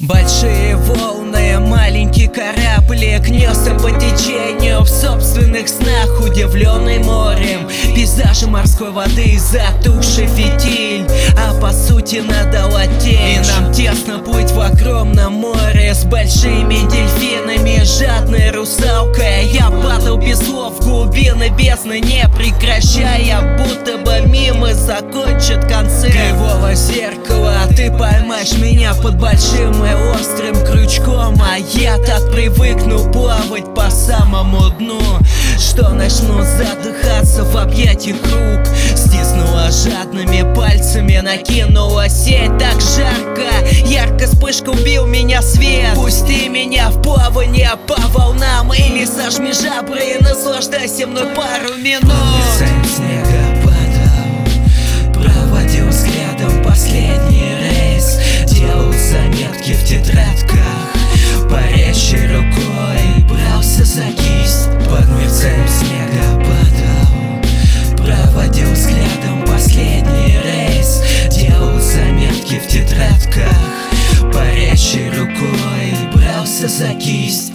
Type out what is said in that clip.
Большие волны, маленькие корабли Гнется по течению в собственных снах Удивленный морем, пейзажи морской воды Затухший фитиль, а по сути надала тень И нам тесно плыть в огромном море С большими дельфинами, жадной русалкой Я падал без слов в глубины бездны Не прекращая, будто бы мимо закончит концерт Кривого зеркала ты поймаешь меня под большим и острым крючком А я так привыкну плавать по самому дну Что начну задыхаться объятиях рук. Стиснула жадными пальцами, накинула сеть. Так жарко, ярко вспышка убил меня свет. Пусти меня в плавание по волнам. Или сожми жабры и наслаждайся мной пару минут. Снега Проводил взглядом последний рейс. Делал заметки в тетрадках Парящей рукой брался за кисть